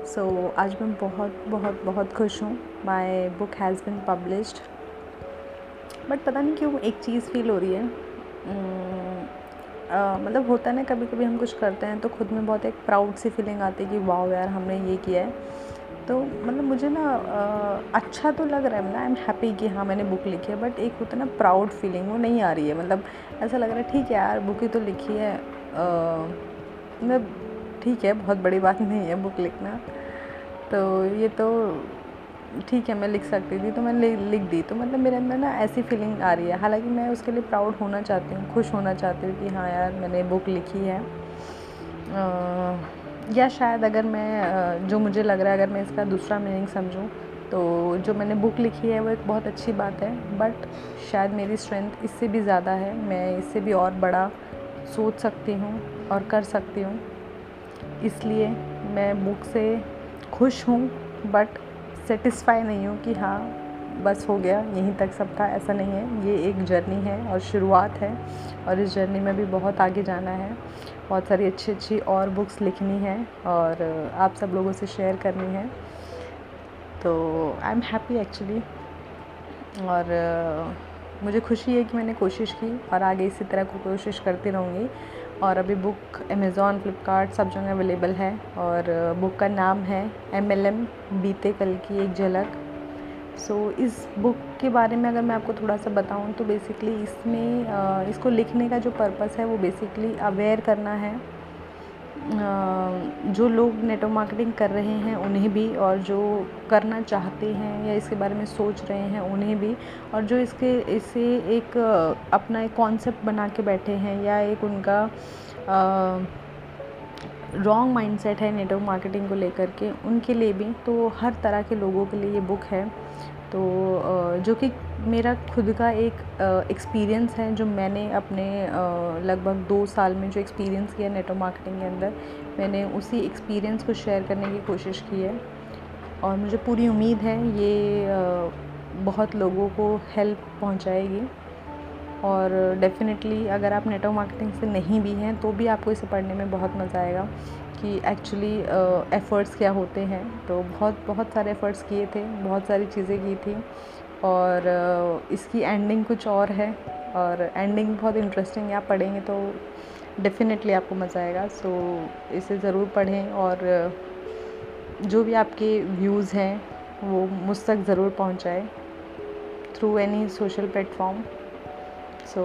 सो so, आज मैं बहुत बहुत बहुत खुश हूँ। My book has been published but पता नहीं क्यों एक चीज़ फील हो रही है। Uh, मतलब होता है ना कभी कभी हम कुछ करते हैं तो खुद में बहुत एक प्राउड सी फीलिंग आती है कि वाह यार हमने ये किया है। तो मतलब मुझे ना uh, अच्छा तो लग रहा है ना आई एम हैप्पी कि हाँ मैंने बुक लिखी है बट एक होता है ना प्राउड फीलिंग वो नहीं आ रही है। मतलब ऐसा लग रहा है ठीक है यार बुक ही तो लिखी है। मतलब ठीक है बहुत बड़ी बात नहीं है बुक लिखना। तो ये तो ठीक है मैं लिख सकती थी तो मैंने लिख दी। तो मतलब मेरे अंदर ना ऐसी फीलिंग आ रही है। हालाँकि मैं उसके लिए प्राउड होना चाहती हूँ खुश होना चाहती हूँ कि हाँ यार मैंने बुक लिखी है। आ, या शायद अगर मैं जो मुझे लग रहा है अगर मैं इसका दूसरा मीनिंग समझूँ तो जो मैंने बुक लिखी है वो एक बहुत अच्छी बात है। बट शायद मेरी स्ट्रेंथ इससे भी ज़्यादा है। मैं इससे भी और बड़ा सोच सकती हूँ और कर सकती हूँ। इसलिए मैं बुक से खुश हूँ बट सेटिस्फाई नहीं हूँ कि हाँ बस हो गया, यहीं तक सब था, ऐसा नहीं है। ये एक जर्नी है और शुरुआत है और इस जर्नी में भी बहुत आगे जाना है। बहुत सारी अच्छी अच्छी और बुक्स लिखनी है और आप सब लोगों से शेयर करनी है। तो आई एम हैप्पी एक्चुअली और मुझे खुशी है कि मैंने कोशिश की और आगे इसी तरह को कोशिश करती रहूँगी। और अभी बुक अमेज़ॉन फ्लिपकार्ट सब जगह अवेलेबल है और बुक का नाम है एम एल एम बीते कल की एक झलक। सो so, इस बुक के बारे में अगर मैं आपको थोड़ा सा बताऊँ तो बेसिकली इसमें इसको लिखने का जो पर्पस है वो बेसिकली अवेयर करना है। जो लोग नेटवर्क मार्केटिंग कर रहे हैं, उन्हें भी और जो करना चाहते हैं या इसके बारे में सोच रहे हैं, उन्हें भी और जो इसके, इसे एक, अपना एक कॉन्सेप्ट बना के बैठे हैं या एक उनका रॉन्ग माइंडसेट है नेटवर्क मार्केटिंग को लेकर के, उनके लिए भी तो हर तरह के लोगों के लिए ये बुक है। तो जो कि मेरा खुद का एक एक्सपीरियंस है, जो मैंने अपने लगभग दो साल में जो एक्सपीरियंस किया नेटवर्क मार्केटिंग के अंदर, मैंने उसी एक्सपीरियंस को शेयर करने की कोशिश की है। और मुझे पूरी उम्मीद है ये बहुत लोगों को हेल्प पहुंचाएगी। और डेफ़िनेटली अगर आप नेटवर्क मार्केटिंग से नहीं भी हैं तो भी आपको इसे पढ़ने में बहुत मज़ा आएगा। कि एक्चुअली एफ़र्ट्स क्या होते हैं। तो बहुत बहुत सारे एफ़र्ट्स किए थे, बहुत सारी चीज़ें की थी। और इसकी एंडिंग कुछ और है। और एंडिंग बहुत इंटरेस्टिंग है। आप पढ़ेंगे तो डेफ़िनेटली आपको मज़ा आएगा। सो इसे ज़रूर पढ़ें। और जो भी आपके व्यूज़ हैं, वो मुझ तक ज़रूर पहुँचाए through any social platform so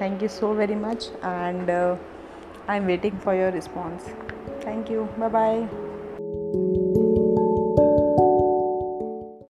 thank you so very much and I am waiting for your response thank you. Bye bye